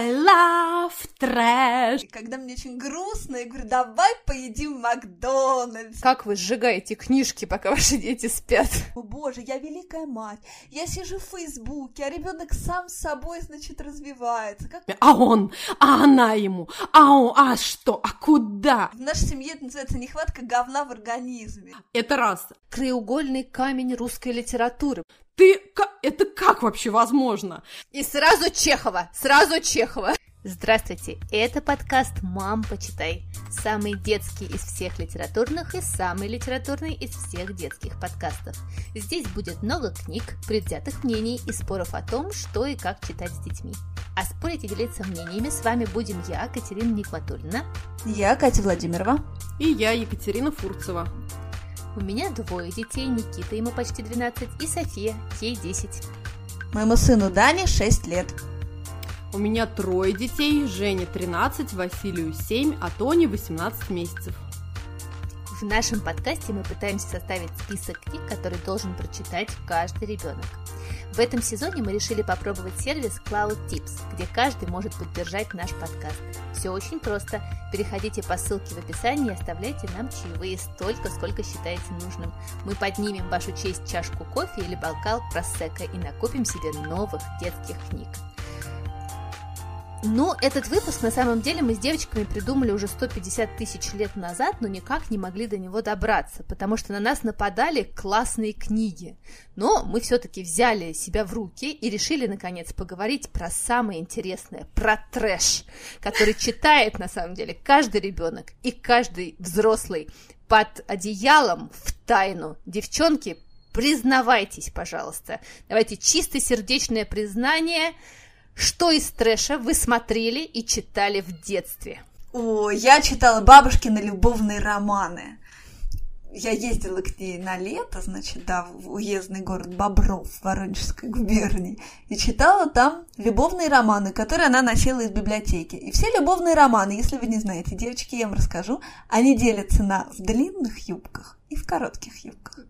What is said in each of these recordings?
I love. Trash. И когда мне очень грустно, я говорю, давай поедим в Макдональдс. Как вы сжигаете книжки, пока ваши дети спят? О боже, я великая мать. Я сижу в Фейсбуке, а ребенок сам с собой, значит, развивается. Как... А он, а она ему, а он, а что, а куда? В нашей семье это называется нехватка говна в организме. Это раз. Краеугольный камень русской литературы. Ты, это как вообще возможно? И сразу Чехова, сразу Чехова. Здравствуйте, это подкаст «Мам, почитай». Самый детский из всех литературных и самый литературный из всех детских подкастов. Здесь будет много книг, предвзятых мнений и споров о том, что и как читать с детьми. А спорить и делиться мнениями с вами будем я, Катерина Никматуллина. Я, Катя Владимирова. И я, Екатерина Фурцева. У меня двое детей, Никита, ему почти 12, и София, ей 10. Моему сыну Дане 6 лет. У меня трое детей, Жене 13, Василию 7, а Тоне 18 месяцев. В нашем подкасте мы пытаемся составить список книг, которые должен прочитать каждый ребенок. В этом сезоне мы решили попробовать сервис Cloud Tips, где каждый может поддержать наш подкаст. Все очень просто. Переходите по ссылке в описании и оставляйте нам чаевые столько, сколько считаете нужным. Мы поднимем вашу честь чашку кофе или бокал просека и накупим себе новых детских книг. Ну, этот выпуск на самом деле мы с девочками придумали уже 150 тысяч лет назад, но никак не могли до него добраться, потому что на нас нападали классные книги. Но мы все-таки взяли себя в руки и решили, наконец, поговорить про самое интересное, про трэш, который читает, на самом деле, каждый ребенок и каждый взрослый под одеялом в тайну. Девчонки, признавайтесь, пожалуйста. Давайте чисто сердечное признание – что из трэша вы смотрели и читали в детстве? О, я читала бабушкины любовные романы. Я ездила к ней на лето, значит, да, в уездный город Бобров в Воронежской губернии, и читала там любовные романы, которые она носила из библиотеки. И все любовные романы, если вы не знаете, девочки, я вам расскажу, они делятся на в длинных юбках и в коротких юбках.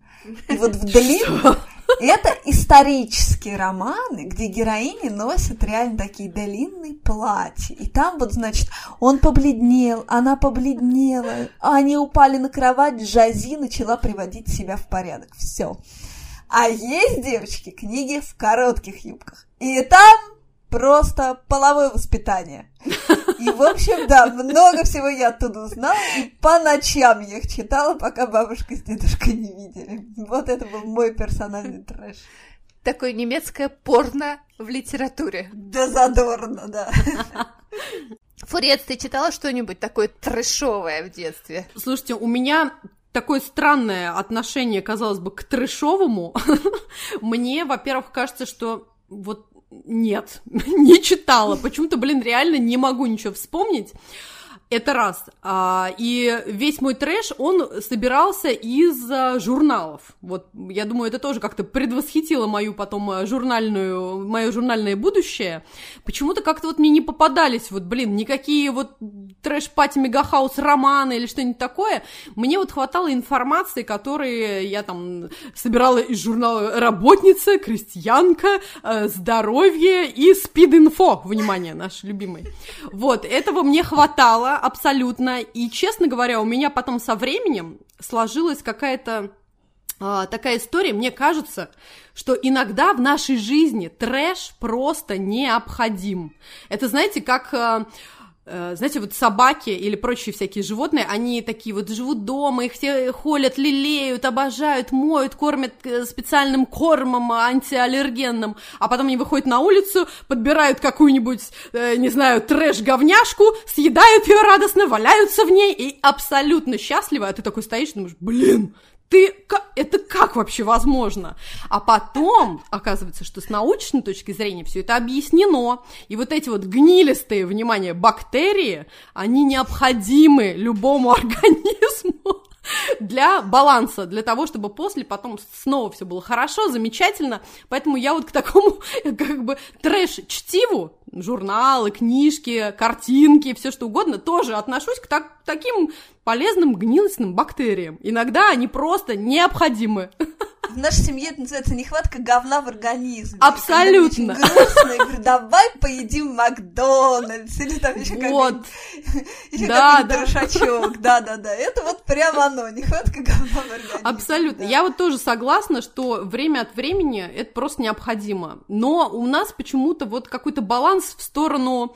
И вот в длинных это исторические романы, где героини носят реально такие длинные платья. И там вот, значит, он побледнел, она побледнела, они упали на кровать, Жази начала приводить себя в порядок. Все. А есть, девочки, книги в коротких юбках. И там просто половое воспитание. И, в общем, да, много всего я оттуда узнала, и по ночам я их читала, пока бабушка с дедушкой не видели. Вот это был мой персональный трэш. Такое немецкое порно в литературе. Да задорно, да. Фурец, ты читала что-нибудь такое трэшовое в детстве? Слушайте, у меня такое странное отношение, казалось бы, к трэшовому. Мне, во-первых, кажется, что вот нет, не читала. Почему-то, блин, реально не могу ничего вспомнить. Это раз. А, и весь мой трэш, он собирался из а, журналов. Вот, я думаю, это тоже как-то предвосхитило мою потом а, журнальную, мое журнальное будущее. Почему-то как-то вот мне не попадались, вот, блин, никакие вот трэш-пати, мегахаус, романы или что-нибудь такое. Мне вот хватало информации, которые я там собирала из журнала «Работница», «Крестьянка», «Здоровье» и «Спид-инфо». Внимание, наш любимый. Вот, этого мне хватало абсолютно. И, честно говоря, у меня потом со временем сложилась какая-то а, такая история, мне кажется, что иногда в нашей жизни трэш просто необходим. Это, знаете, как а, знаете, вот собаки или прочие всякие животные, они такие вот живут дома, их все холят, лелеют, обожают, моют, кормят э, специальным кормом антиаллергенным, а потом они выходят на улицу, подбирают какую-нибудь, э, не знаю, трэш-говняшку, съедают ее радостно, валяются в ней и абсолютно счастливы, а ты такой стоишь и думаешь, блин, ты, это как вообще возможно? А потом, оказывается, что с научной точки зрения все это объяснено, и вот эти вот гнилистые, внимание, бактерии, они необходимы любому организму для баланса, для того, чтобы после потом снова все было хорошо, замечательно. Поэтому я вот к такому как бы трэш-чтиву, журналы, книжки, картинки, все что угодно, тоже отношусь к так, таким полезным гнилостным бактериям. Иногда они просто необходимы. В нашей семье это называется нехватка говна в организме. Абсолютно. Грустно, я говорю, давай поедим Макдональдс, или там еще Вот. какой-нибудь Да, да. трошачок. Да-да-да, это вот прямо оно, нехватка говна в организме. Абсолютно. да. Я вот тоже согласна, что время от времени это просто необходимо. Но у нас почему-то вот какой-то баланс в сторону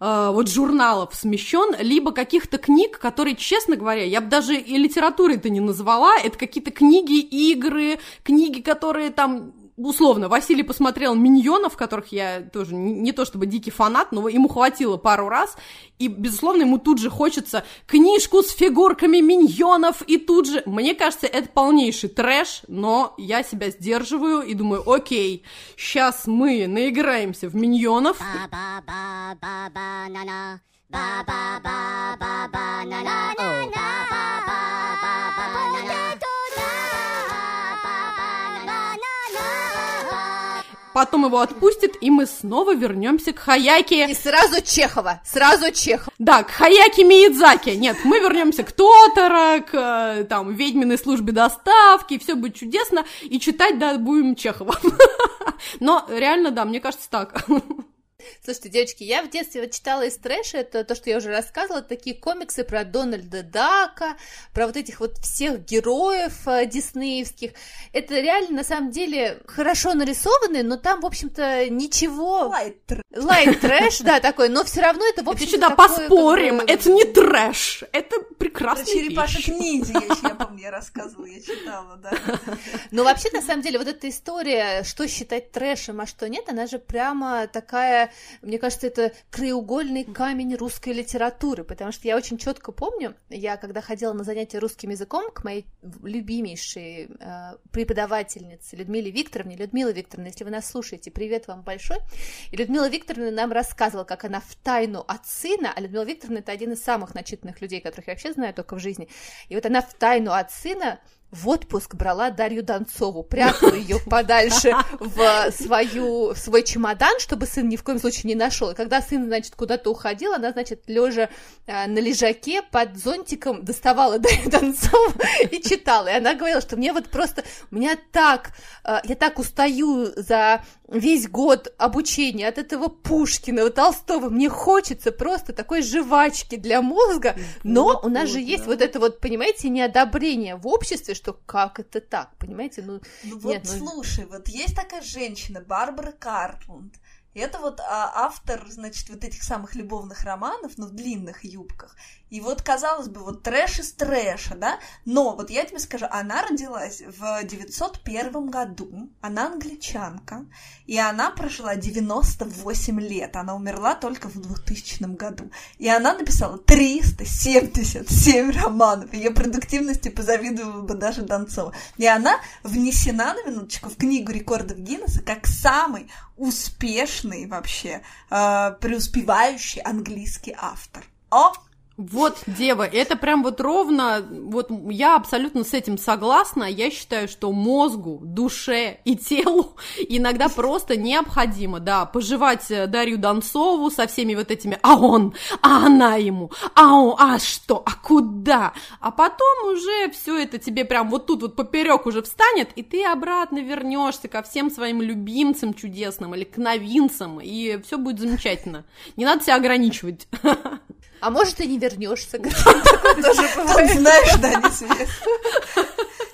э, вот журналов смещен, либо каких-то книг, которые, честно говоря, я бы даже и литературой это не назвала, это какие-то книги, игры, книги, которые там условно, Василий посмотрел «Миньонов», которых я тоже не, не то чтобы дикий фанат, но ему хватило пару раз, и, безусловно, ему тут же хочется книжку с фигурками миньонов, и тут же... Мне кажется, это полнейший трэш, но я себя сдерживаю и думаю, окей, сейчас мы наиграемся в миньонов, ba потом его отпустит, и мы снова вернемся к Хаяке. И сразу Чехова, сразу Чехова. Да, к Хаяки Миядзаки. Нет, мы вернемся к Тотора, к э, там ведьминой службе доставки, все будет чудесно, и читать, да, будем Чехова. Но реально, да, мне кажется, так. Слушайте, девочки, я в детстве вот читала из трэша, это то, что я уже рассказывала, такие комиксы про Дональда Дака, про вот этих вот всех героев э, диснеевских. Это реально, на самом деле, хорошо нарисованные, но там, в общем-то, ничего... Light тр- Light трэш, да, такой, но все равно это, в Это общем сюда поспорим, это не трэш, это Про прекрасная черепашек ниндзя, я помню, я рассказывала, я читала, да. Но вообще, на самом деле, вот эта история, что считать трэшем, а что нет, она же прямо такая, мне кажется, это краеугольный камень русской литературы, потому что я очень четко помню, я когда ходила на занятия русским языком к моей любимейшей э, преподавательнице Людмиле Викторовне, Людмила Викторовна, если вы нас слушаете, привет вам большой, и Людмила Викторовна нам рассказывала, как она в тайну от сына, а Людмила Викторовна это один из самых начитанных людей, которых я вообще знаю только в жизни, и вот она в тайну от сына в отпуск брала Дарью Донцову, прятала ее подальше в, свою, в свой чемодан, чтобы сын ни в коем случае не нашел. И когда сын, значит, куда-то уходил, она, значит, лежа э, на лежаке под зонтиком доставала Дарью Донцову и читала. И она говорила, что мне вот просто, меня так, э, я так устаю за весь год обучения от этого Пушкина, Толстого, мне хочется просто такой жвачки для мозга, но у нас же есть вот это вот, понимаете, неодобрение в обществе, что как это так, понимаете, ну, Ну Нет, вот ну- слушай, вот есть такая женщина, Барбара Картланд. Это вот а, автор, значит, вот этих самых любовных романов, но в длинных юбках. И вот, казалось бы, вот трэш из трэша, да? Но вот я тебе скажу, она родилась в 901 году, она англичанка, и она прожила 98 лет, она умерла только в 2000 году. И она написала 377 романов, ее продуктивности позавидовала бы даже Донцова. И она внесена, на минуточку, в книгу рекордов Гиннесса как самый успешный вообще, э, преуспевающий английский автор. О, Вот, дева, это прям вот ровно, вот я абсолютно с этим согласна. Я считаю, что мозгу, душе и телу иногда просто необходимо, да, пожевать э, Дарью Донцову со всеми вот этими «а он», «а она ему», «а он», «а что», «а куда?», а потом уже все это тебе прям вот тут вот поперек уже встанет, и ты обратно вернешься ко всем своим любимцам чудесным или к новинцам, и все будет замечательно. Не надо себя ограничивать. а может и не вернешься, тут знаешь, да, не свет.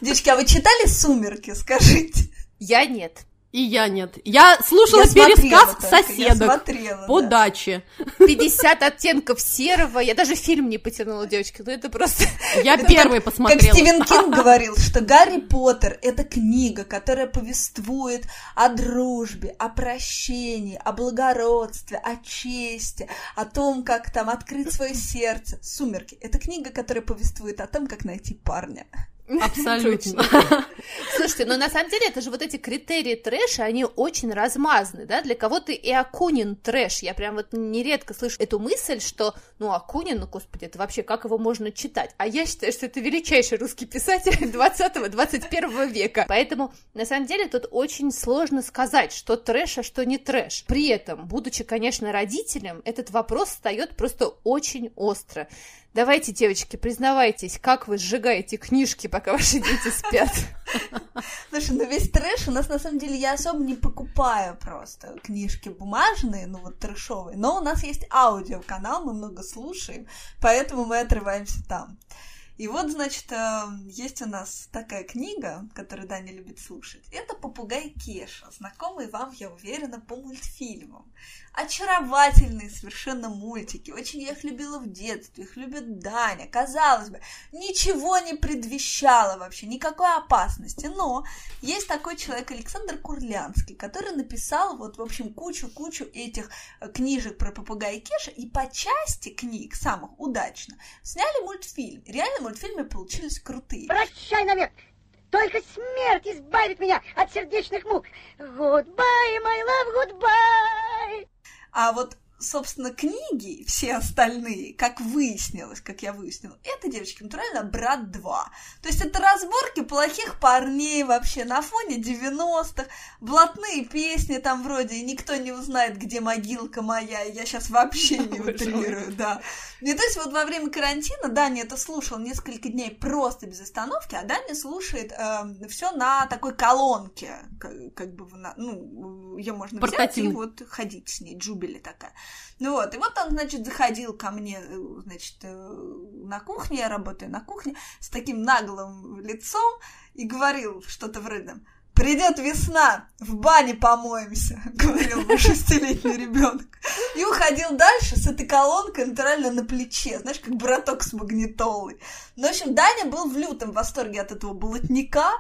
Девочки, а вы читали «Сумерки», скажите? Я нет. И я нет. Я слушала Я смотрела пересказ я соседок смотрела, по да. даче. 50 оттенков серого. Я даже фильм не потянула, девочки. Ну это просто... Я первой Как посмотрела. Стивен Кинг говорил, что Гарри Поттер — это книга, которая повествует о дружбе, о прощении, о благородстве, о чести, о том, как там открыть свое сердце. «Сумерки» — это книга, которая повествует о том, как найти парня. Абсолютно. Слушайте, но на самом деле это же вот эти критерии трэша, они очень размазаны, да, для кого-то и Акунин трэш, я прям вот нередко слышу эту мысль, что, ну, Акунин, ну, господи, это вообще, как его можно читать? А я считаю, что это величайший русский писатель 20-21 века, поэтому, на самом деле, тут очень сложно сказать, что трэш, а что не трэш. При этом, будучи, конечно, родителем, этот вопрос встает просто очень остро. Давайте, девочки, признавайтесь, как вы сжигаете книжки, пока ваши дети спят. Слушай, ну весь трэш у нас на самом деле я особо не покупаю просто книжки бумажные, ну вот трэшовые, но у нас есть аудиоканал, мы много слушаем, поэтому мы отрываемся там. И вот, значит, э, есть у нас такая книга, которую Даня любит слушать. Это «Попугай Кеша», знакомый вам, я уверена, по мультфильмам. Очаровательные совершенно мультики. Очень я их любила в детстве, их любит Даня. Казалось бы, ничего не предвещало вообще, никакой опасности. Но есть такой человек, Александр Курлянский, который написал вот, в общем, кучу-кучу этих э, книжек про попугая Кеша, и по части книг, самых удачно, сняли мультфильм. Реально мультфильмы получились крутые. Прощай навек! Только смерть избавит меня от сердечных мук. Goodbye, my love, goodbye. А вот собственно, книги, все остальные, как выяснилось, как я выяснила, это, девочки, натурально «Брат 2». То есть это разборки плохих парней вообще на фоне 90-х, блатные песни там вроде «Никто не узнает, где могилка моя», я сейчас вообще не утрирую, да. И то есть вот во время карантина Даня это слушал несколько дней просто без остановки, а Даня слушает э, все на такой колонке, как, как бы, на, ну, ее можно взять и вот ходить с ней, джубили такая. Ну вот, и вот он, значит, заходил ко мне, э, значит, э, на кухне, я работаю на кухне, с таким наглым лицом и говорил что-то вроде Придет весна, в бане помоемся, говорил мой шестилетний ребенок. И уходил дальше с этой колонкой натурально на плече, знаешь, как браток с магнитолой. Ну, в общем, Даня был в лютом восторге от этого болотника,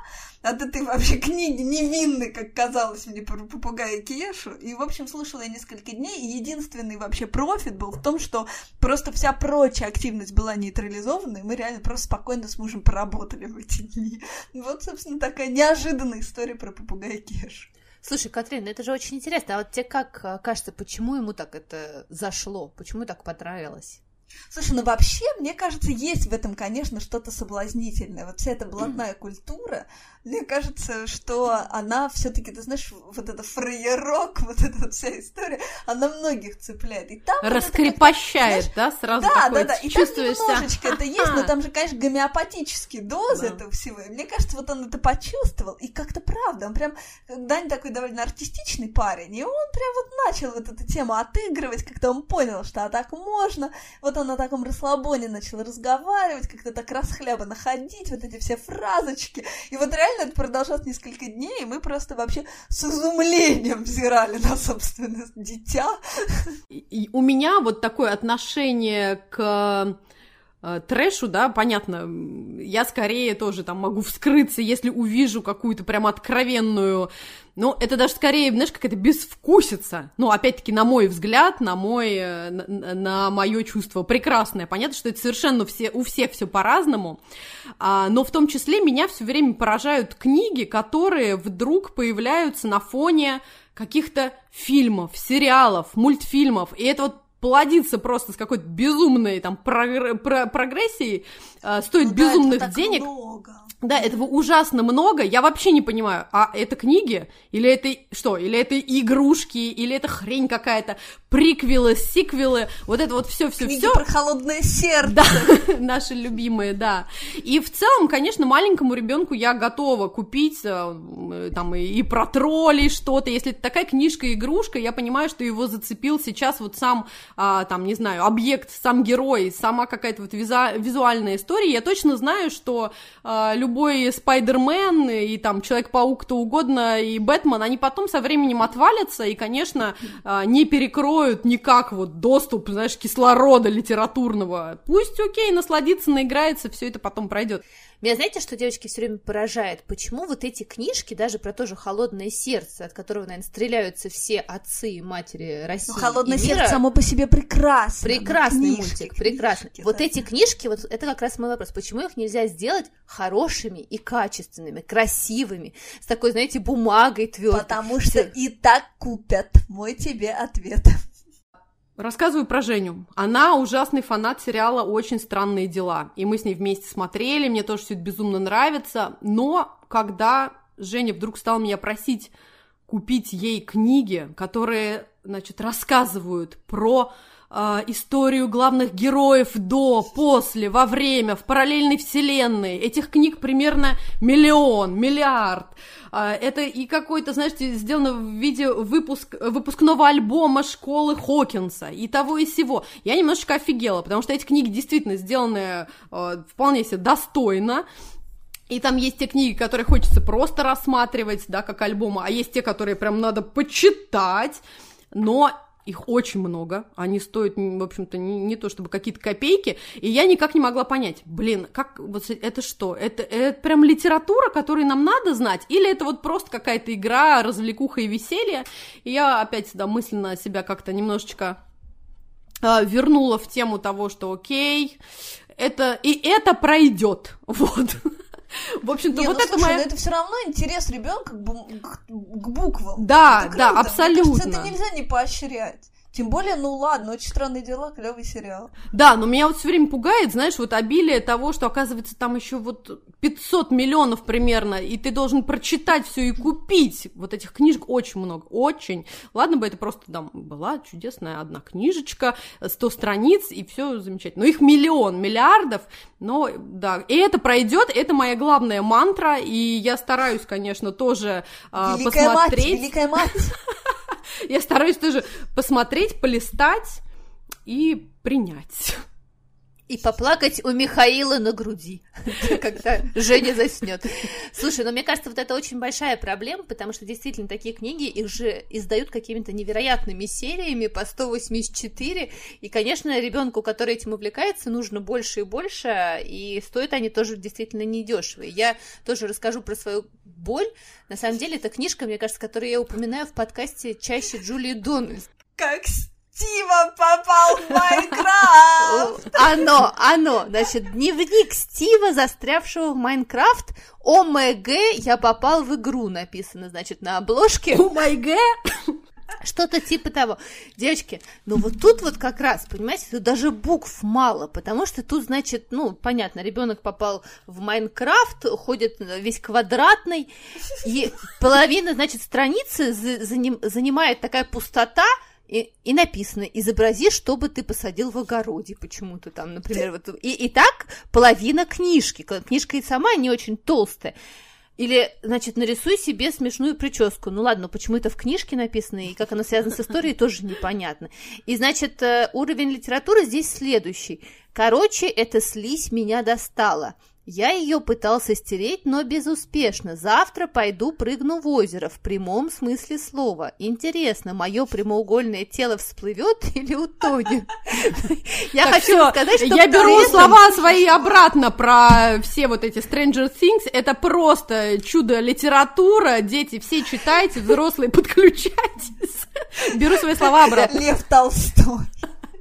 от этой вообще книги невинной, как казалось мне, про попугая Кешу. И, в общем, слушала я несколько дней, и единственный вообще профит был в том, что просто вся прочая активность была нейтрализована, и мы реально просто спокойно с мужем поработали в эти дни. Вот, собственно, такая неожиданная история про попугая Кешу. Слушай, Катрин, это же очень интересно. А вот тебе как э, кажется, почему ему так это зашло? Почему так понравилось? Слушай, ну вообще, мне кажется, есть в этом, конечно, что-то соблазнительное. Вот вся эта блатная культура, мне кажется, что она все-таки, ты знаешь, вот это фраерок, вот эта вот вся история, она многих цепляет. И там Раскрепощает, вот это, да, сразу Да, да, да, и там немножечко это есть, но там же, конечно, гомеопатические дозы да. этого всего. И мне кажется, вот он это почувствовал, и как-то правда, он прям, Дань такой довольно артистичный парень, и он прям вот начал вот эту тему отыгрывать, когда он понял, что а так можно. Вот он на таком расслабоне начал разговаривать, как-то так расхлябанно ходить, вот эти все фразочки. И вот реально реально это продолжалось несколько дней, и мы просто вообще с изумлением взирали на собственное дитя. И у меня вот такое отношение к трэшу, да, понятно, я скорее тоже там могу вскрыться, если увижу какую-то прям откровенную ну, это даже скорее, знаешь, как это безвкусица. Ну, опять-таки, на мой взгляд, на, мой, э, на, на мое чувство прекрасное. Понятно, что это совершенно все, у всех все по-разному. А, но в том числе меня все время поражают книги, которые вдруг появляются на фоне каких-то фильмов, сериалов, мультфильмов. И это вот плодится просто с какой-то безумной там прогр- про- прогрессией, э, стоит ну, безумных да, денег. Много. Да, этого ужасно много. Я вообще не понимаю, а это книги? Или это что? Или это игрушки? Или это хрень какая-то? Приквелы, сиквелы? Вот это вот все, все, все. про холодное сердце. Да, наши любимые, да. И в целом, конечно, маленькому ребенку я готова купить э, там и, и про троллей что-то. Если это такая книжка-игрушка, я понимаю, что его зацепил сейчас вот сам, а, там, не знаю, объект, сам герой, сама какая-то вот визу- визуальная история. Я точно знаю, что а, любой Спайдермен и там Человек-паук, кто угодно, и Бэтмен, они потом со временем отвалятся и, конечно, а, не перекроют никак вот доступ, знаешь, кислорода литературного. Пусть, окей, насладиться, наиграется, все это потом пройдет. Меня знаете, что девочки все время поражает? Почему вот эти книжки, даже про то же «Холодное сердце», от которого, наверное, стреляются все отцы и матери России Ну, «Холодное и сердце» мира, само по себе прекрасно. Прекрасный книжки, мультик, прекрасный. Книжки, вот да. эти книжки, вот это как раз мой вопрос. Почему их нельзя сделать хорошими и качественными, красивыми, с такой, знаете, бумагой твердой? Потому что и так купят. Мой тебе ответ. Рассказываю про Женю. Она ужасный фанат сериала «Очень странные дела». И мы с ней вместе смотрели, мне тоже все это безумно нравится. Но когда Женя вдруг стала меня просить купить ей книги, которые значит, рассказывают про э, историю главных героев до, после, во время, в параллельной вселенной. Этих книг примерно миллион, миллиард. Э, это и какой-то, знаете, сделано в виде выпуск, выпускного альбома школы Хокинса и того и сего. Я немножечко офигела, потому что эти книги действительно сделаны э, вполне себе достойно. И там есть те книги, которые хочется просто рассматривать, да, как альбомы, а есть те, которые прям надо почитать. Но их очень много, они стоят, в общем-то, не, не то чтобы какие-то копейки, и я никак не могла понять, блин, как, вот это что, это, это прям литература, которую нам надо знать, или это вот просто какая-то игра, развлекуха и веселье, и я опять сюда мысленно себя как-то немножечко э, вернула в тему того, что окей, это, и это пройдет, вот. В общем-то, Не, вот ну, это слушай, моя... но это все равно интерес ребенка к, бу- к- к буквам. Да, Это да, круто. Мне абсолютно. кажется, это нельзя не поощрять. Тем более, ну ладно, очень странные дела, клевый сериал. Да, но меня вот все время пугает, знаешь, вот обилие того, что, оказывается, там еще вот 500 миллионов примерно, и ты должен прочитать все и купить. Вот этих книжек очень много, очень. Ладно бы это просто там была чудесная одна книжечка, 100 страниц, и все замечательно. Но их миллион, миллиардов, но да, и это пройдет, это моя главная мантра, и я стараюсь, конечно, тоже а, Великая посмотреть. мать, великая мать. Я стараюсь тоже посмотреть, полистать и принять. И поплакать у Михаила на груди, когда Женя заснет. Слушай, но мне кажется, вот это очень большая проблема, потому что действительно такие книги, их же издают какими-то невероятными сериями по 184, и, конечно, ребенку, который этим увлекается, нужно больше и больше, и стоят они тоже действительно недешево. Я тоже расскажу про свою боль. На самом деле, это книжка, мне кажется, которую я упоминаю в подкасте чаще Джулии Дональд. Как Стива попал в Майнкрафт! Оно, оно, значит, дневник Стива, застрявшего в Майнкрафт, ОМГ, я попал в игру, написано, значит, на обложке. О май гэ! Что-то типа того. Девочки, ну вот тут вот как раз, понимаете, тут даже букв мало, потому что тут, значит, ну, понятно, ребенок попал в Майнкрафт, ходит весь квадратный, и половина, значит, страницы за- заним- занимает такая пустота, и, и написано, изобрази, что бы ты посадил в огороде почему-то там, например. Вот, и, и так половина книжки. Книжка и сама не очень толстая. Или, значит, нарисуй себе смешную прическу. Ну ладно, но почему это в книжке написано, и как оно связано с историей, тоже непонятно. И, значит, э, уровень литературы здесь следующий. Короче, эта слизь меня достала. Я ее пытался стереть, но безуспешно. Завтра пойду прыгну в озеро, в прямом смысле слова. Интересно, мое прямоугольное тело всплывет или утонет? Я хочу сказать, что я беру слова свои обратно про все вот эти Stranger Things. Это просто чудо литература. Дети, все читайте, взрослые подключайтесь. Беру свои слова обратно. Лев Толстой.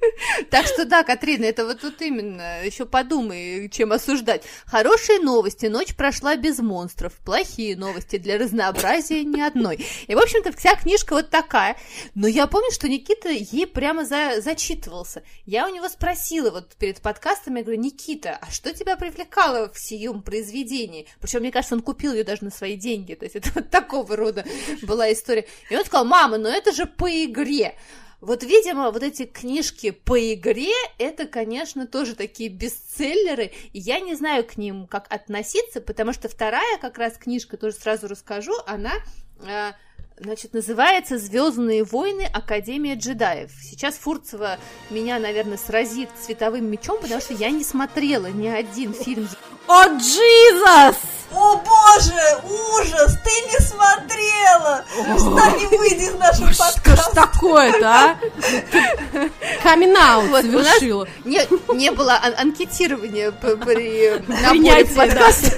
Так что да, Катрина, это вот тут именно, еще подумай, чем осуждать. Хорошие новости, ночь прошла без монстров, плохие новости, для разнообразия ни одной. И, в общем-то, вся книжка вот такая. Но я помню, что Никита ей прямо за, зачитывался. Я у него спросила вот перед подкастом, я говорю, Никита, а что тебя привлекало в сием произведении? Причем, мне кажется, он купил ее даже на свои деньги, то есть это вот такого рода была история. И он сказал, мама, ну это же по игре. Вот, видимо, вот эти книжки по игре, это, конечно, тоже такие бестселлеры, и я не знаю к ним, как относиться, потому что вторая как раз книжка, тоже сразу расскажу, она... э, Значит, называется «Звездные войны. Академия джедаев». Сейчас Фурцева меня, наверное, сразит световым мечом, потому что я не смотрела ни один фильм. О, Джизус! О боже, ужас, ты не смотрела! Встань и выйди из нашего Что ж подкаста. такое-то, а? Камин-аут Вот, у нас совершила. Не, не было ан- анкетирования при наборе Принятие, в подкаст.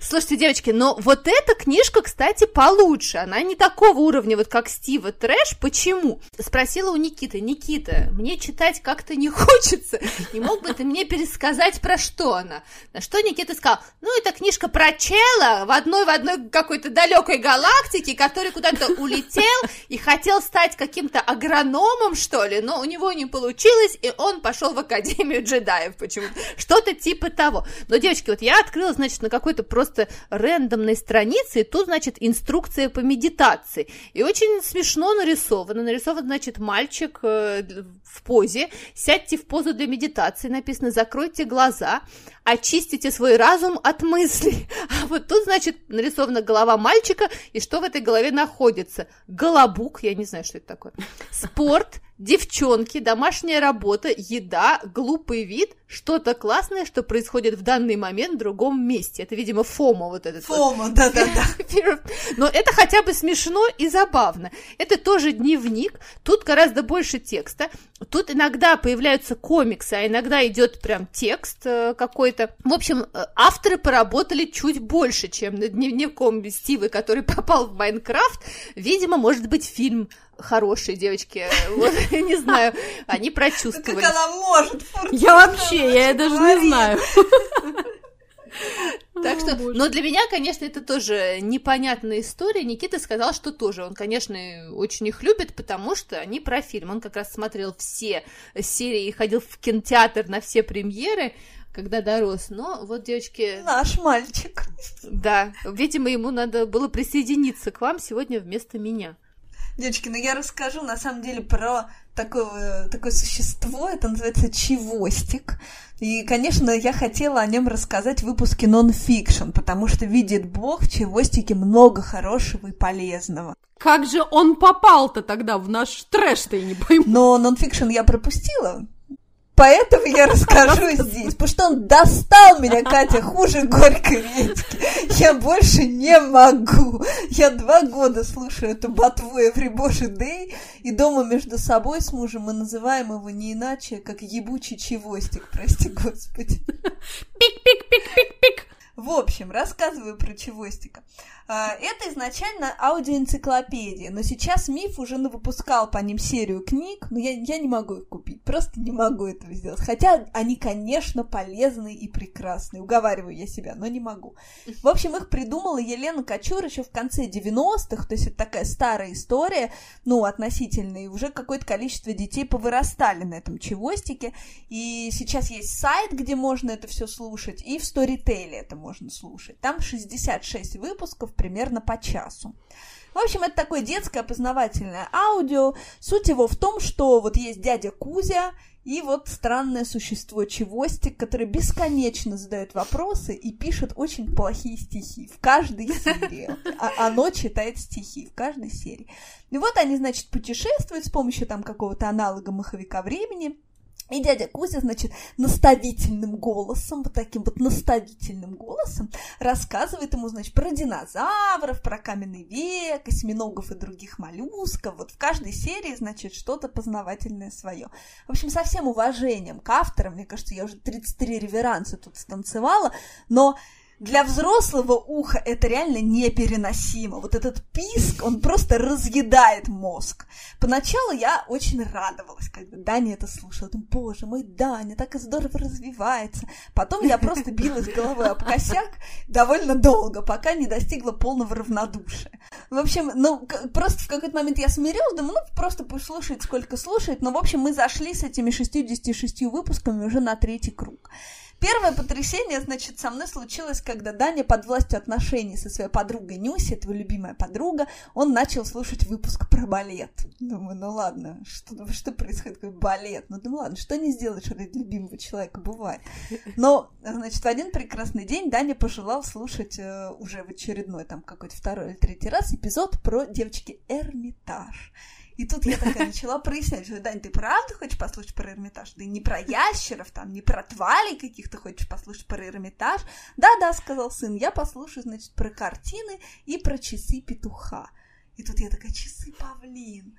Слушайте, девочки, но вот эта книжка, кстати, получше. Она не такого уровня, вот как Стива Трэш. Почему? Спросила у Никиты. Никита, мне читать как-то не хочется. Не мог бы ты мне пересказать, про что она? На что Никита сказал, ну, это книжка про чела в одной в одной какой-то далекой галактике, который куда-то улетел и хотел стать каким-то агрономом, что ли, но у него не получилось, и он пошел в Академию джедаев почему-то. Что-то типа того. Но, девочки, вот я открыла, значит, на какой-то просто рандомной страницы, и тут, значит, инструкция по медитации. И очень смешно нарисовано. Нарисован, значит, мальчик э, в позе. Сядьте в позу для медитации, написано, закройте глаза, очистите свой разум от мыслей. А вот тут, значит, нарисована голова мальчика, и что в этой голове находится? Голобук, я не знаю, что это такое. Спорт, девчонки, домашняя работа, еда, глупый вид, что-то классное, что происходит в данный момент в другом месте. Это, видимо, Фома вот этот. Фома, вот. да-да-да. Но это хотя бы смешно и забавно. Это тоже дневник, тут гораздо больше текста. Тут иногда появляются комиксы, а иногда идет прям текст э, какой-то. В общем, э, авторы поработали чуть больше, чем над дневником Стивы, который попал в Майнкрафт. Видимо, может быть, фильм хорошие девочки, вот, не знаю, они прочувствовали. Как она может? Я вообще, я даже не знаю. Так что, но для меня, конечно, это тоже непонятная история. Никита сказал, что тоже он, конечно, очень их любит, потому что они про фильм. Он как раз смотрел все серии и ходил в кинотеатр на все премьеры когда дорос. Но вот, девочки... Наш мальчик. Да, видимо, ему надо было присоединиться к вам сегодня вместо меня. Девочки, ну я расскажу на самом деле про такое, такое существо, это называется Чевостик. И, конечно, я хотела о нем рассказать в выпуске нон-фикшн, потому что видит Бог в Чевостике много хорошего и полезного. Как же он попал-то тогда в наш трэш-то, я не пойму. Но нон-фикшн я пропустила, Поэтому я расскажу здесь, потому что он достал меня, Катя, хуже горькой редьки. Я больше не могу. Я два года слушаю эту ботву Every Божий Day, и дома между собой с мужем мы называем его не иначе, как ебучий чевостик, прости господи. Пик-пик-пик-пик-пик. В общем, рассказываю про чевостика. А, это изначально аудиоэнциклопедия, но сейчас Миф уже выпускал по ним серию книг, но я, я не могу их купить, просто не могу этого сделать. Хотя они, конечно, полезные и прекрасные, уговариваю я себя, но не могу. В общем, их придумала Елена Кочур еще в конце 90-х, то есть это такая старая история, ну, относительно, и уже какое-то количество детей повырастали на этом чевостике, и сейчас есть сайт, где можно это все слушать, и в Storytel это можно слушать. Там 66 выпусков, примерно по часу. В общем, это такое детское опознавательное аудио. Суть его в том, что вот есть дядя Кузя и вот странное существо Чевостик, который бесконечно задает вопросы и пишет очень плохие стихи в каждой серии. А оно читает стихи в каждой серии. И вот они, значит, путешествуют с помощью там какого-то аналога маховика времени – и дядя Кузя, значит, наставительным голосом, вот таким вот наставительным голосом рассказывает ему, значит, про динозавров, про каменный век, осьминогов и других моллюсков. Вот в каждой серии, значит, что-то познавательное свое. В общем, со всем уважением к авторам, мне кажется, я уже 33 реверанса тут станцевала, но для взрослого уха это реально непереносимо. Вот этот писк, он просто разъедает мозг. Поначалу я очень радовалась, когда Даня это слушала. Думаю, боже мой, Даня так и здорово развивается. Потом я просто билась головой об косяк довольно долго, пока не достигла полного равнодушия. В общем, ну, просто в какой-то момент я смирилась, думаю, ну, просто пусть слушает, сколько слушает. Но, в общем, мы зашли с этими 66 выпусками уже на третий круг. Первое потрясение, значит, со мной случилось, когда Даня под властью отношений со своей подругой Нюси, это его любимая подруга, он начал слушать выпуск про балет. Думаю, ну ладно, что, что происходит, какой балет? Ну, думаю, ладно, что не сделаешь ради любимого человека, бывает. Но, значит, в один прекрасный день Даня пожелал слушать э, уже в очередной, там, какой-то второй или третий раз эпизод про девочки Эрмитаж. И тут я такая начала прояснять, что, Дань, ты правда хочешь послушать про Эрмитаж? Да не про ящеров, там, не про твалей каких-то хочешь послушать про Эрмитаж? Да-да, сказал сын, я послушаю, значит, про картины и про часы петуха. И тут я такая, часы павлин.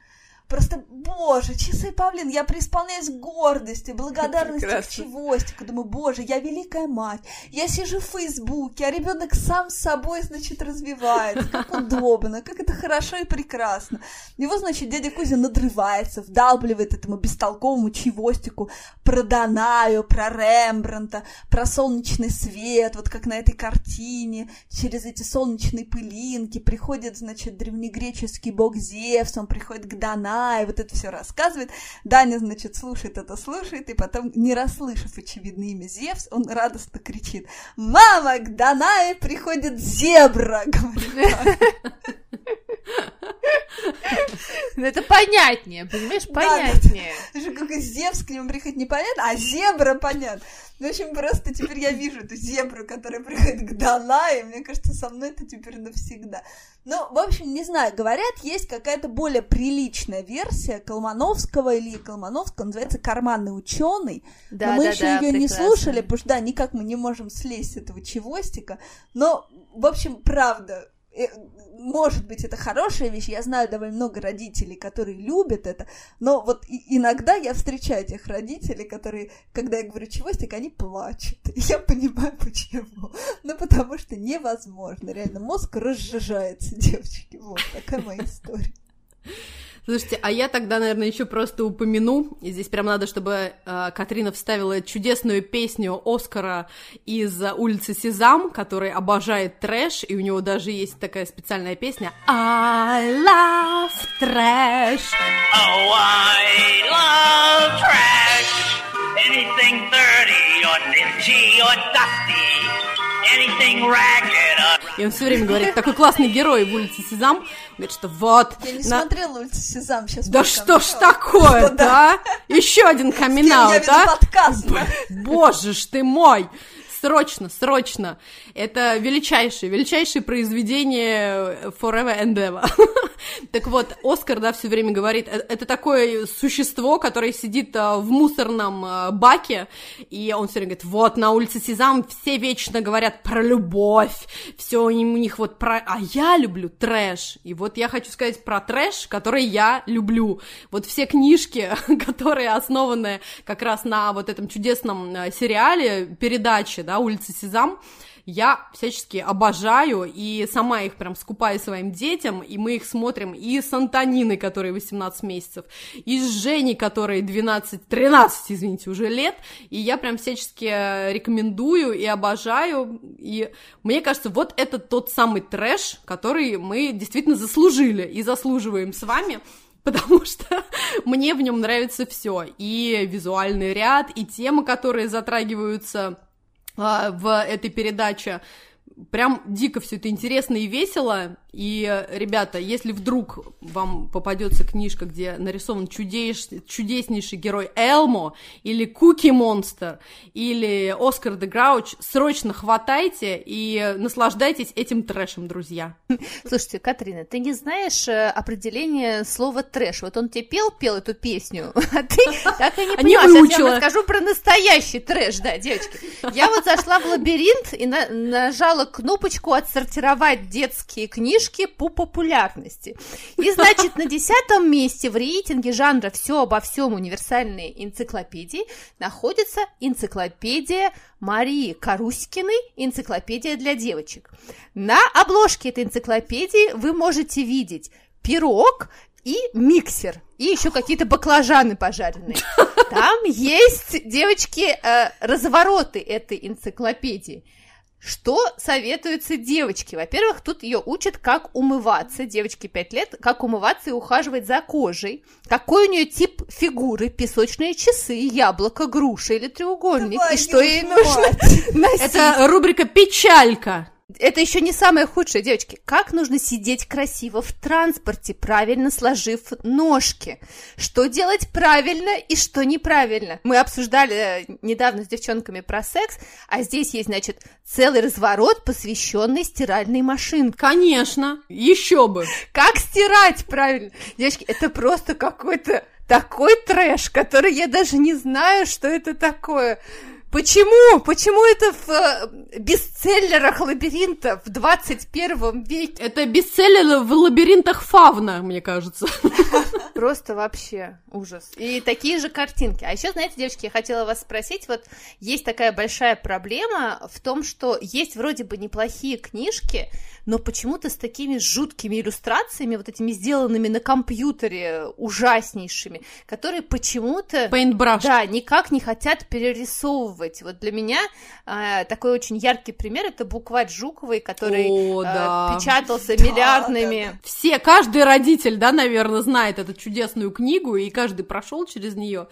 Просто, боже, часы павлин, я преисполняюсь гордости, благодарности к чевостику. Думаю, боже, я великая мать. Я сижу в Фейсбуке, а ребенок сам с собой, значит, развивается. Как удобно, как это хорошо и прекрасно. Его, значит, дядя Кузя надрывается, вдалбливает этому бестолковому чевостику про Данаю, про Рембранта, про солнечный свет, вот как на этой картине, через эти солнечные пылинки приходит, значит, древнегреческий бог Зевс, он приходит к Данаю, времена, и вот это все рассказывает. Даня, значит, слушает это, слушает, и потом, не расслышав, очевидно, имя Зевс, он радостно кричит, «Мама, к Данае приходит зебра!» говорит это понятнее, понимаешь, Да, понятнее. Даже как и Зевс к нему приходит непонятно, а зебра понятно. Ну, в общем, просто теперь я вижу эту зебру, которая приходит к Данае, и мне кажется, со мной это теперь навсегда. Ну, в общем, не знаю, говорят, есть какая-то более приличная версия Колмановского или Колмановского, называется «Карманный ученый». Да, но мы да, еще да, ее не прекрасно. слушали, потому что, да, никак мы не можем слезть с этого чевостика. Но, в общем, правда, может быть, это хорошая вещь. Я знаю довольно много родителей, которые любят это, но вот иногда я встречаю тех родителей, которые, когда я говорю чевостик, они плачут. Я понимаю, почему. Ну, потому что невозможно. Реально, мозг разжижается, девочки. Вот такая моя история. Слушайте, а я тогда, наверное, еще просто упомяну, и здесь прям надо, чтобы э, Катрина вставила чудесную песню Оскара из улицы Сезам, который обожает трэш, и у него даже есть такая специальная песня I love trash. Oh, I love trash. Anything dirty or dingy or dusty. Anything ragged or И он все время говорит, такой классный герой в улице Сезам, говорит, что вот... Я не на- смотрела улицу Сезам сейчас. Да что ж такое-то, а? Еще один камин а? да? Боже ж ты мой! Срочно, срочно. Это величайшее, величайшее произведение Forever and Ever. так вот, Оскар, да, все время говорит, э, это такое существо, которое сидит а, в мусорном баке, и он все время говорит, вот, на улице Сезам все вечно говорят про любовь, все у них вот про... А я люблю трэш. И вот я хочу сказать про трэш, который я люблю. Вот все книжки, которые основаны как раз на вот этом чудесном э, сериале, передаче, да, «Улица Сезам», я всячески обожаю, и сама их прям скупаю своим детям, и мы их смотрим и с Антониной, которой 18 месяцев, и с Женей, которой 12-13, извините, уже лет, и я прям всячески э, рекомендую и обожаю, и мне кажется, вот это тот самый трэш, который мы действительно заслужили и заслуживаем с вами, потому что мне в нем нравится все, и визуальный ряд, и темы, которые затрагиваются в этой передаче. Прям дико все это интересно и весело. И, ребята, если вдруг вам попадется книжка, где нарисован чудес... чудеснейший герой Элмо, или Куки Монстр, или Оскар де Грауч, срочно хватайте и наслаждайтесь этим трэшем, друзья. Слушайте, Катрина, ты не знаешь э, определение слова трэш? Вот он тебе пел, пел эту песню, а ты так и не А поняла. Сейчас я расскажу про настоящий трэш, да, девочки. Я вот зашла в лабиринт и на- нажала кнопочку «Отсортировать детские книжки по популярности». И, значит, на десятом месте в рейтинге жанра «Все обо всем. Универсальные энциклопедии» находится энциклопедия Марии Каруськиной «Энциклопедия для девочек». На обложке этой энциклопедии вы можете видеть пирог и миксер, и еще какие-то баклажаны пожаренные. Там есть, девочки, э, развороты этой энциклопедии. Что советуется девочке? Во-первых, тут ее учат, как умываться, девочке 5 лет, как умываться и ухаживать за кожей, какой у нее тип фигуры, песочные часы, яблоко, груша или треугольник, и что ей нужно носить. Это рубрика «Печалька». Это еще не самое худшее, девочки. Как нужно сидеть красиво в транспорте, правильно сложив ножки? Что делать правильно и что неправильно? Мы обсуждали э, недавно с девчонками про секс, а здесь есть, значит, целый разворот, посвященный стиральной машинке. Конечно, еще бы. Как стирать правильно? Девочки, это просто какой-то такой трэш, который я даже не знаю, что это такое. Почему? Почему это в э, бестселлерах лабиринта в 21 веке? Это бестселлер в лабиринтах фавна, мне кажется. Просто вообще ужас. И такие же картинки. А еще, знаете, девочки, я хотела вас спросить, вот есть такая большая проблема в том, что есть вроде бы неплохие книжки, но почему-то с такими жуткими иллюстрациями, вот этими сделанными на компьютере, ужаснейшими, которые почему-то... Пейнтбраш. Да, никак не хотят перерисовывать. Вот для меня э, такой очень яркий пример это букварь Жуковой, который О, э, да. печатался Да, миллиардными. Все, каждый родитель, да, наверное, знает эту чудесную книгу, и каждый прошел через нее.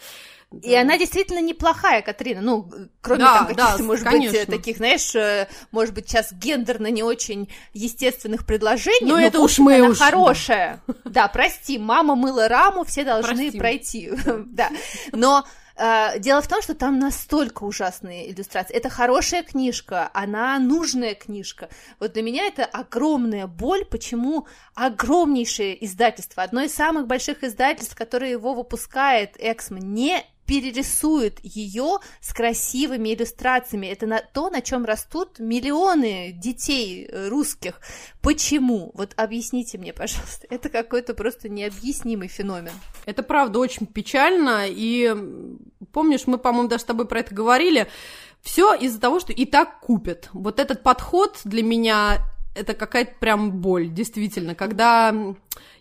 И она действительно неплохая, Катрина. Ну, кроме Да, там каких-то, да, может конечно. быть, таких, знаешь, э, может быть, сейчас гендерно не очень естественных предложений. Ну, но это уж мы она уж, да. хорошая. Да, прости, мама мыла раму, все должны Простим. пройти. Да. Но э, Дело в том, что там настолько ужасные иллюстрации. Это хорошая книжка, она нужная книжка. Вот для меня это огромная боль, почему огромнейшее издательство, одно из самых больших издательств, которое его выпускает, Эксмо, не перерисует ее с красивыми иллюстрациями. Это на, то, на чем растут миллионы детей э, русских. Почему? Вот объясните мне, пожалуйста. Это какой-то просто необъяснимый феномен. Это правда очень печально, и помнишь, мы, по-моему, даже с тобой про это говорили, все из-за того, что и так купят. Вот этот подход для меня это какая-то прям боль, действительно. Когда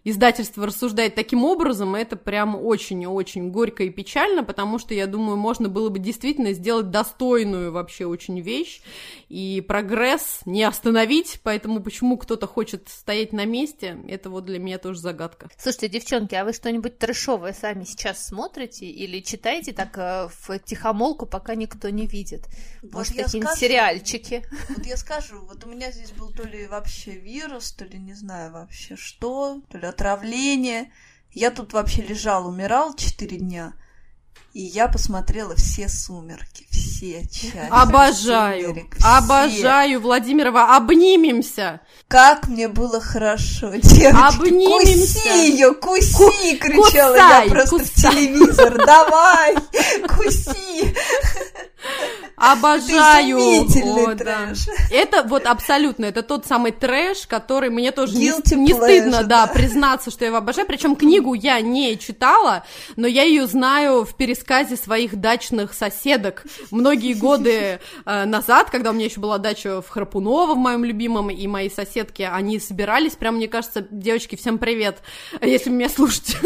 издательство рассуждает таким образом, это прям очень-очень горько и печально, потому что, я думаю, можно было бы действительно сделать достойную вообще очень вещь, и прогресс не остановить, поэтому почему кто-то хочет стоять на месте, это вот для меня тоже загадка. Слушайте, девчонки, а вы что-нибудь трэшовое сами сейчас смотрите или читаете так э, в тихомолку, пока никто не видит? Вот Может, я какие-нибудь скажу- сериальчики? Вот я скажу, вот у меня здесь был то ли вообще вирус, то ли не знаю вообще что, то ли отравление. Я тут вообще лежал, умирал четыре дня. И я посмотрела все сумерки, все части. Обожаю, «Сумерек», все. обожаю, Владимирова, обнимемся. Как мне было хорошо, девочки. Обнимемся. Куси ее, куси, кричала кусай, я просто кусай. в телевизор. Давай, куси. Обожаю. О, да. Это вот абсолютно, это тот самый трэш, который мне тоже не, Guilty не pleasure, стыдно, да, да. признаться, что я его обожаю. Причем книгу я не читала, но я ее знаю в пересказе своих дачных соседок многие годы э, назад, когда у меня еще была дача в Храпуново, в моем любимом, и мои соседки, они собирались, прям, мне кажется, девочки, всем привет, если меня слушаете.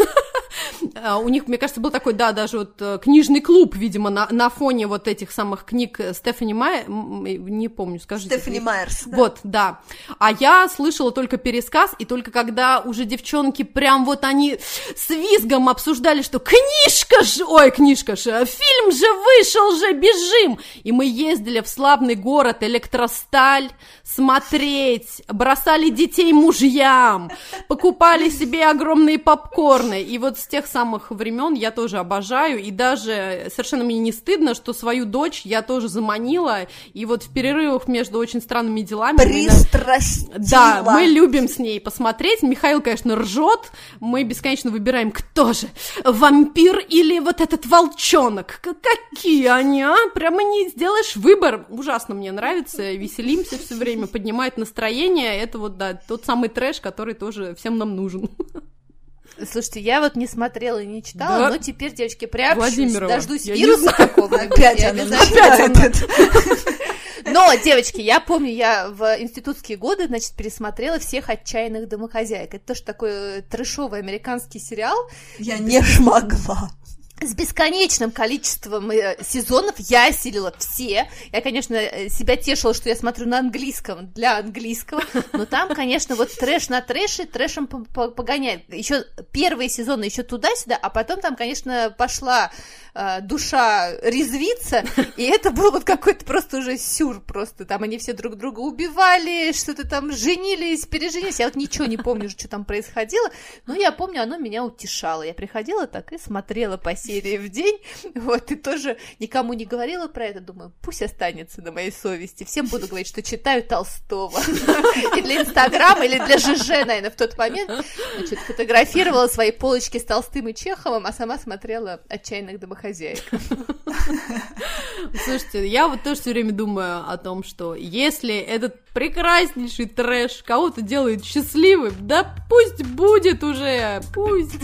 А, У них, мне кажется, был такой, да, даже вот э, книжный клуб, видимо, на, на фоне вот этих самых книг э, Стефани Май, не помню, скажите. Стефани Майерс. да. Вот, да. А я слышала только пересказ, и только когда уже девчонки прям вот они с визгом обсуждали, что книжка же, ой, книжка же, фильм же вышел же, бежим! И мы ездили в славный город Электросталь смотреть, бросали детей мужьям, покупали себе огромные попкорны. И вот с тех самых времен я тоже обожаю, и даже совершенно мне не стыдно, что свою дочь я тоже заманила, и вот в перерывах между очень странными делами... мы Пристрастила. да, мы любим с ней посмотреть. Михаил, конечно, ржет. Мы бесконечно выбираем, кто же, вампир или вот этот волчонок. Какие они, а? Прямо не сделаешь выбор. Ужасно мне нравится. Веселимся все время, поднимает настроение. Это вот, да, тот самый трэш, который тоже всем нам нужен. Слушайте, я вот не смотрела и не читала, Да. но теперь, девочки, приобщусь, дождусь я не вируса какого-нибудь. Опять она обязательно начинает. Но, девочки, я помню, я в институтские годы, значит, пересмотрела всех отчаянных домохозяек. Это тоже такой э, трэшовый американский сериал Я не смогла. С бесконечным количеством э, сезонов. Я осилила все. Я, конечно, э, себя тешила, что я смотрю на английском для английского. Но там, конечно, вот трэш на трэше, трэшем по- по- погоняет. Еще первые сезоны еще туда-сюда, а потом там, конечно, пошла э, душа резвиться, и это был вот какой-то просто уже сюр просто. Там они все друг друга убивали, что-то там женились, переженились. Я вот ничего не помню, что там происходило, но я помню, оно меня утешало. Я приходила так и смотрела по серии в день, вот, и тоже никому не говорила про это. Думаю, пусть останется на моей совести. Всем буду говорить, что читаю Толстого. И для Инстаграма, или для ЖЖ, наверное, в тот момент. Значит, фотографировала свои полочки с Толстым и Чеховым, а сама смотрела «Отчаянных домохозяек». Слушайте, я вот тоже все время думаю о том, что если этот прекраснейший трэш кого-то делает счастливым, да пусть будет уже, пусть.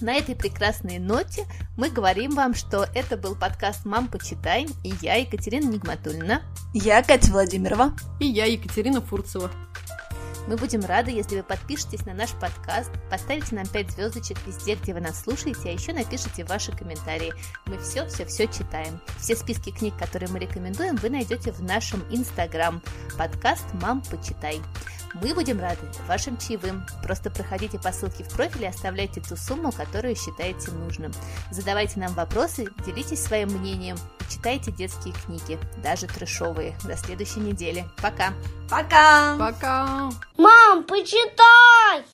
На этой прекрасной ноте мы говорим вам, что это был подкаст «Мам, почитай», и я, Екатерина Нигматульна. Я Катя Владимирова. И я, Екатерина Фурцева. Мы будем рады, если вы подпишетесь на наш подкаст, поставите нам 5 звездочек везде, где вы нас слушаете, а еще напишите ваши комментарии. Мы все-все-все читаем. Все списки книг, которые мы рекомендуем, вы найдете в нашем инстаграм. Подкаст «Мам, почитай». Мы будем рады вашим чаевым. Просто проходите по ссылке в профиле и оставляйте ту сумму, которую считаете нужным. Задавайте нам вопросы, делитесь своим мнением и читайте детские книги, даже трешовые. До следующей недели. Пока! Пока! Пока! Мам, почитай!